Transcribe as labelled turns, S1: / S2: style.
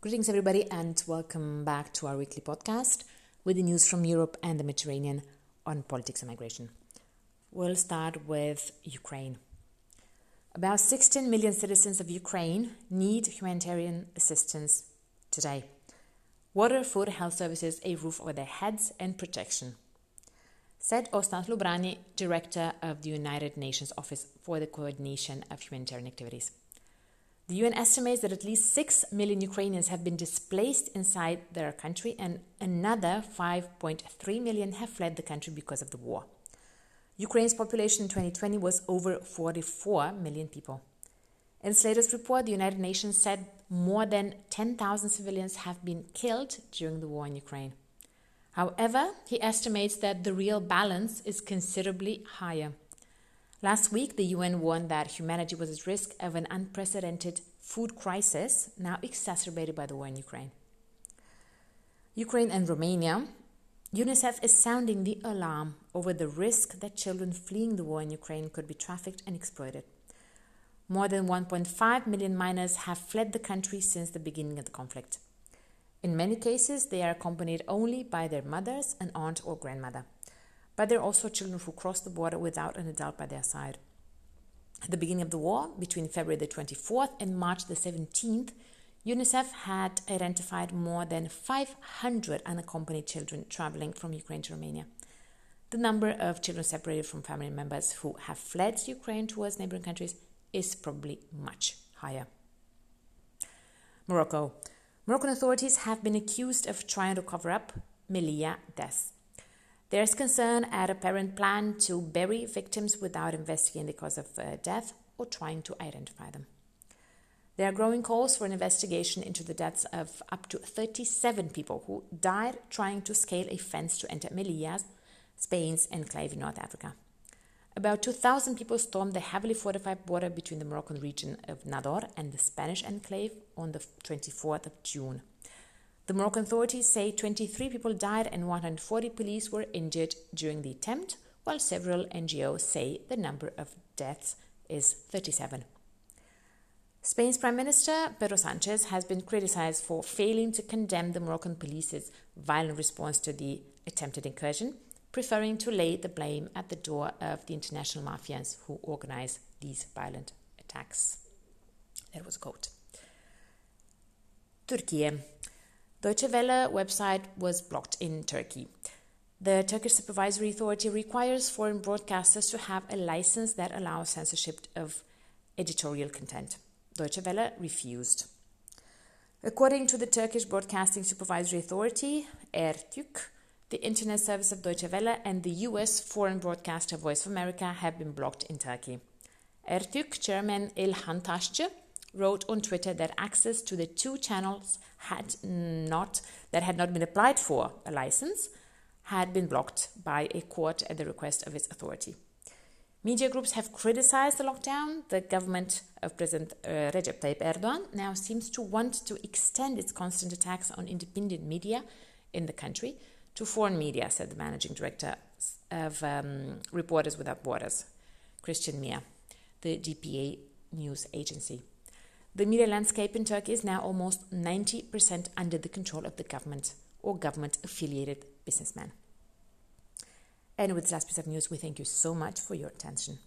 S1: Greetings, everybody, and welcome back to our weekly podcast with the news from Europe and the Mediterranean on politics and migration. We'll start with Ukraine. About 16 million citizens of Ukraine need humanitarian assistance today water, food, health services, a roof over their heads, and protection. Said Osnat Lubrani, director of the United Nations Office for the Coordination of Humanitarian Activities. The UN estimates that at least 6 million Ukrainians have been displaced inside their country and another 5.3 million have fled the country because of the war. Ukraine's population in 2020 was over 44 million people. In its latest report, the United Nations said more than 10,000 civilians have been killed during the war in Ukraine. However, he estimates that the real balance is considerably higher. Last week, the UN warned that humanity was at risk of an unprecedented food crisis, now exacerbated by the war in Ukraine. Ukraine and Romania, UNICEF is sounding the alarm over the risk that children fleeing the war in Ukraine could be trafficked and exploited. More than 1.5 million minors have fled the country since the beginning of the conflict. In many cases, they are accompanied only by their mothers, an aunt, or grandmother but there are also children who cross the border without an adult by their side. At the beginning of the war, between February the 24th and March the 17th, UNICEF had identified more than 500 unaccompanied children traveling from Ukraine to Romania. The number of children separated from family members who have fled Ukraine towards neighboring countries is probably much higher. Morocco. Moroccan authorities have been accused of trying to cover up Melilla deaths. There is concern at a apparent plan to bury victims without investigating the cause of uh, death or trying to identify them. There are growing calls for an investigation into the deaths of up to 37 people who died trying to scale a fence to enter Melilla, Spain's enclave in North Africa. About 2,000 people stormed the heavily fortified border between the Moroccan region of Nador and the Spanish enclave on the 24th of June. The Moroccan authorities say 23 people died and 140 police were injured during the attempt, while several NGOs say the number of deaths is 37. Spain's Prime Minister Pedro Sanchez has been criticized for failing to condemn the Moroccan police's violent response to the attempted incursion, preferring to lay the blame at the door of the international mafias who organize these violent attacks. That was a quote. Turkey. Deutsche Welle website was blocked in Turkey. The Turkish Supervisory Authority requires foreign broadcasters to have a license that allows censorship of editorial content. Deutsche Welle refused. According to the Turkish Broadcasting Supervisory Authority, RTÜK, the internet service of Deutsche Welle and the US foreign broadcaster Voice of America have been blocked in Turkey. RTÜK chairman İlhan Taşçı wrote on Twitter that access to the two channels had not that had not been applied for a license had been blocked by a court at the request of its authority. Media groups have criticized the lockdown. The government of President uh, Recep Tayyip Erdogan now seems to want to extend its constant attacks on independent media in the country to foreign media, said the managing director of um, Reporters Without Borders, Christian Mihr, the DPA news agency. The media landscape in Turkey is now almost 90% under the control of the government or government affiliated businessmen. And with this last piece of news, we thank you so much for your attention.